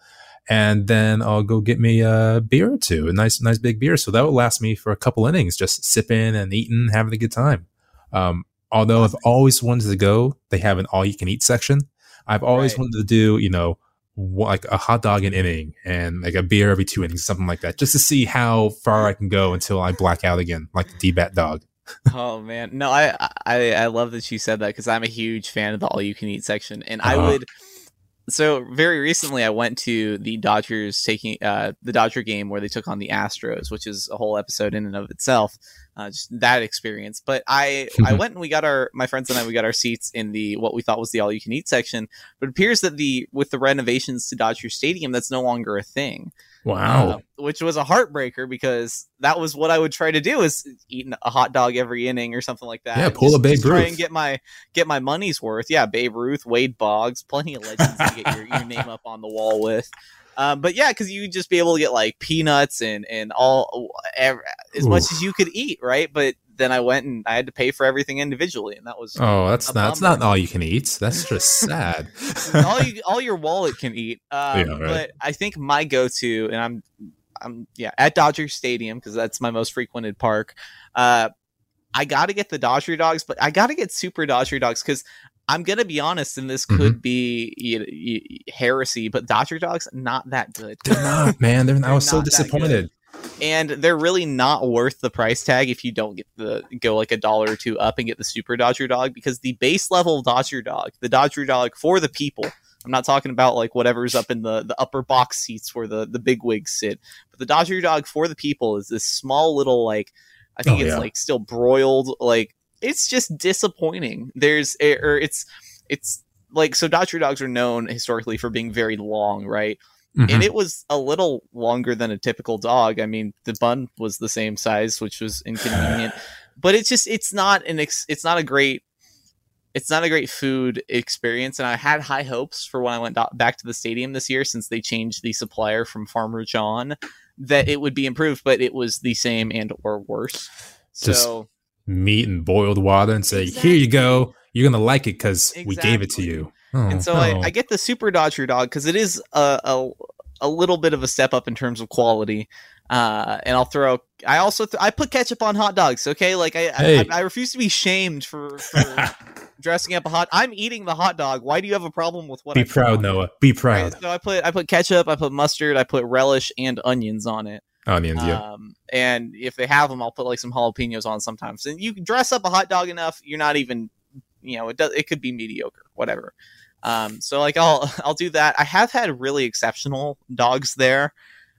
And then I'll go get me a beer or two, a nice nice big beer. So that will last me for a couple innings, just sipping and eating, having a good time. Um, although I've always wanted to go, they have an all you can eat section. I've always Right. wanted to do, you know, like a hot dog an inning and like a beer every two innings, something like that, just to see how far I can go until I black out again, like the D-bat dog. Oh man, no, I I I love that you said that because I'm a huge fan of the all you can eat section, and I Uh-huh. would so very recently I went to the Dodgers taking uh, the Dodger game where they took on the Astros, which is a whole episode in and of itself. Uh, just that experience. But I I went and we got our my friends and I we got our seats in the what we thought was the all you can eat section. But it appears that the with the renovations to Dodger Stadium, that's no longer a thing. Wow. Uh, which was a heartbreaker because that was what I would try to do is eat a hot dog every inning or something like that. Yeah, pull a Babe just try Ruth. and get my get my money's worth. Yeah, Babe Ruth, Wade Boggs, plenty of legends to get your, your name up on the wall with. Um, but yeah, because you would just be able to get like peanuts and and all ev- as much as you could eat, right? But then I went and I had to pay for everything individually, and that was Oh, that's not. That's not all you can eat. That's just sad. all you all your wallet can eat. Um, Yeah, right. But I think my go to, and I'm I'm yeah at Dodger Stadium because that's my most frequented park. Uh, I got to get the Dodger dogs, but I got to get Super Dodger dogs because I'm gonna be honest, and this Mm-hmm. could be y- y- heresy, but Dodger dogs not that good. They're not, man. They're, I They're was so disappointed. And they're really not worth the price tag if you don't get the go like a dollar or two up and get the super dodger dog because the base level dodger dog the dodger dog for the people i'm not talking about like whatever's up in the the upper box seats where the the big wigs sit but the dodger dog for the people is this small little like i think Oh, it's yeah. like still broiled like it's just disappointing there's eh, or it's it's like so dodger dogs are known historically for being very long right Mhm. and it was a little longer than a typical dog. I mean, the bun was the same size, which was inconvenient. but it's just it's not an ex- it's not a great it's not a great food experience. And I had high hopes for when I went do- back to the stadium this year, since they changed the supplier from Farmer John, that it would be improved, but it was the same and or worse. Just So Meat and boiled water and say, "Here you go. You're gonna like it because we gave it to you." Oh, and so no. I, I get the Super Dodger dog because it is a, a a little bit of a step up in terms of quality. Uh, and I'll throw. I also th- I put ketchup on hot dogs. Okay, like I Hey. I, I refuse to be shamed for, for dressing up a hot. I'm eating the hot dog. Why do you have a problem with what? Be I proud? Noah. Be Right, proud. so I put I put ketchup. I put mustard. I put relish and onions on it. Onions, yeah. Um, and if they have them, I'll put like some jalapenos on sometimes. And you can dress up a hot dog enough, you're not even, you know, it does. It could be mediocre, whatever. Um, so like I'll I'll do that. I have had really exceptional dogs there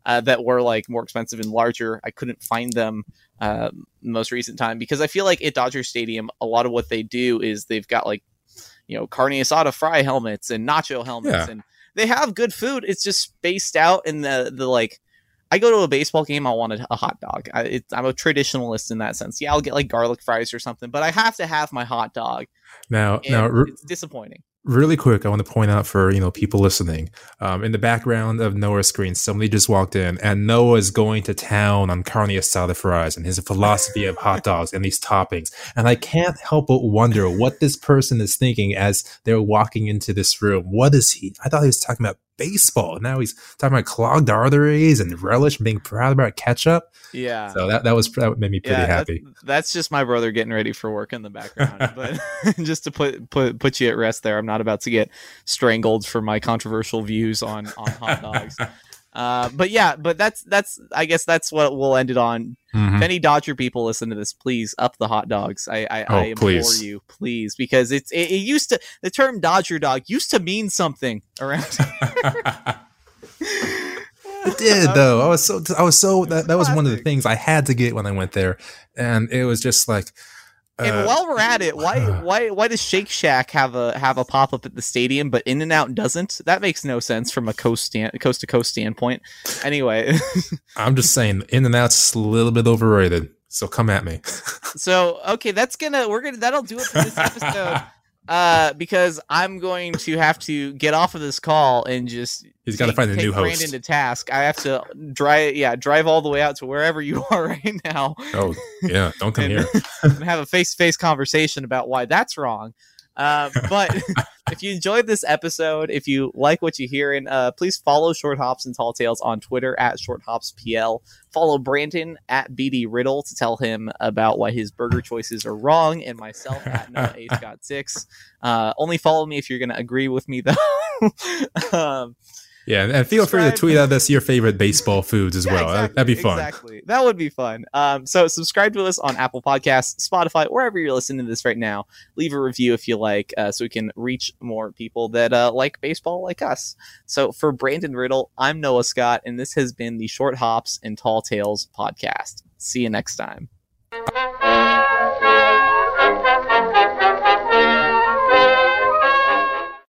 uh, that were like more expensive and larger. I couldn't find them uh, most recent time because I feel like at Dodger Stadium, a lot of what they do is they've got like, you know, carne asada fry helmets and nacho helmets, Yeah. and they have good food. It's just spaced out in the the like. I go to a baseball game. I want a, a hot dog. I, it, I'm a traditionalist in that sense. Yeah, I'll get like garlic fries or something, but I have to have my hot dog. Now, now, re- it's disappointing. really quick, I want to point out for you know people listening. Um, in the background of Noah's screen, somebody just walked in, and Noah is going to town on carne asada fries and his philosophy of hot dogs and these toppings. And I can't help but wonder what this person is thinking as they're walking into this room. What is he? I thought he was talking about baseball. Now he's talking about clogged arteries and relish and being proud about ketchup. Yeah. So that that was that made me pretty yeah, happy. That's, that's just my brother getting ready for work in the background. but just to put put put you at rest there, I'm not about to get strangled for my controversial views on on hot dogs. Uh, but yeah, but that's that's I guess that's what we'll end it on. Mhm. If any Dodger people listen to this, please up the hot dogs. I I, Oh, I implore please. you, please, because it's it, it used to the term Dodger dog used to mean something around. It did though. I was so I was so that, that was one of the things I had to get when I went there, and it was just like. And uh, while we're at it, why why why does Shake Shack have a have a pop up at the stadium, but In-N-Out doesn't? That makes no sense from a coast stand coast to coast standpoint. Anyway, I'm just saying, In-N-Out's a little bit overrated. So come at me. so okay, that's gonna we're gonna that'll do it for this episode. Uh, because I'm going to have to get off of this call and just He's got to find a take new Brandon host. to task. I have to drive, yeah, drive all the way out to wherever you are right now. Oh yeah, don't come and, here. and have a face-to-face conversation about why that's wrong. Uh, but if you enjoyed this episode, if you like what you hear, and uh, please follow Short Hops and Tall Tales on Twitter at Short Hops PL. Follow Brandon at BD Riddle to tell him about why his burger choices are wrong, and myself at Noah A Scott Six. Uh, only follow me if you're going to agree with me, though. um, Yeah, and feel free to tweet at us your favorite baseball foods as Yeah, well. exactly, That'd be fun. Exactly. That would be fun. Um, so subscribe to us on Apple Podcasts, Spotify, wherever you're listening to this right now. Leave a review if you like, uh, so we can reach more people that uh, like baseball like us. So for Brandon Riddle, I'm Noah Scott, and this has been the Short Hops and Tall Tales podcast. See you next time.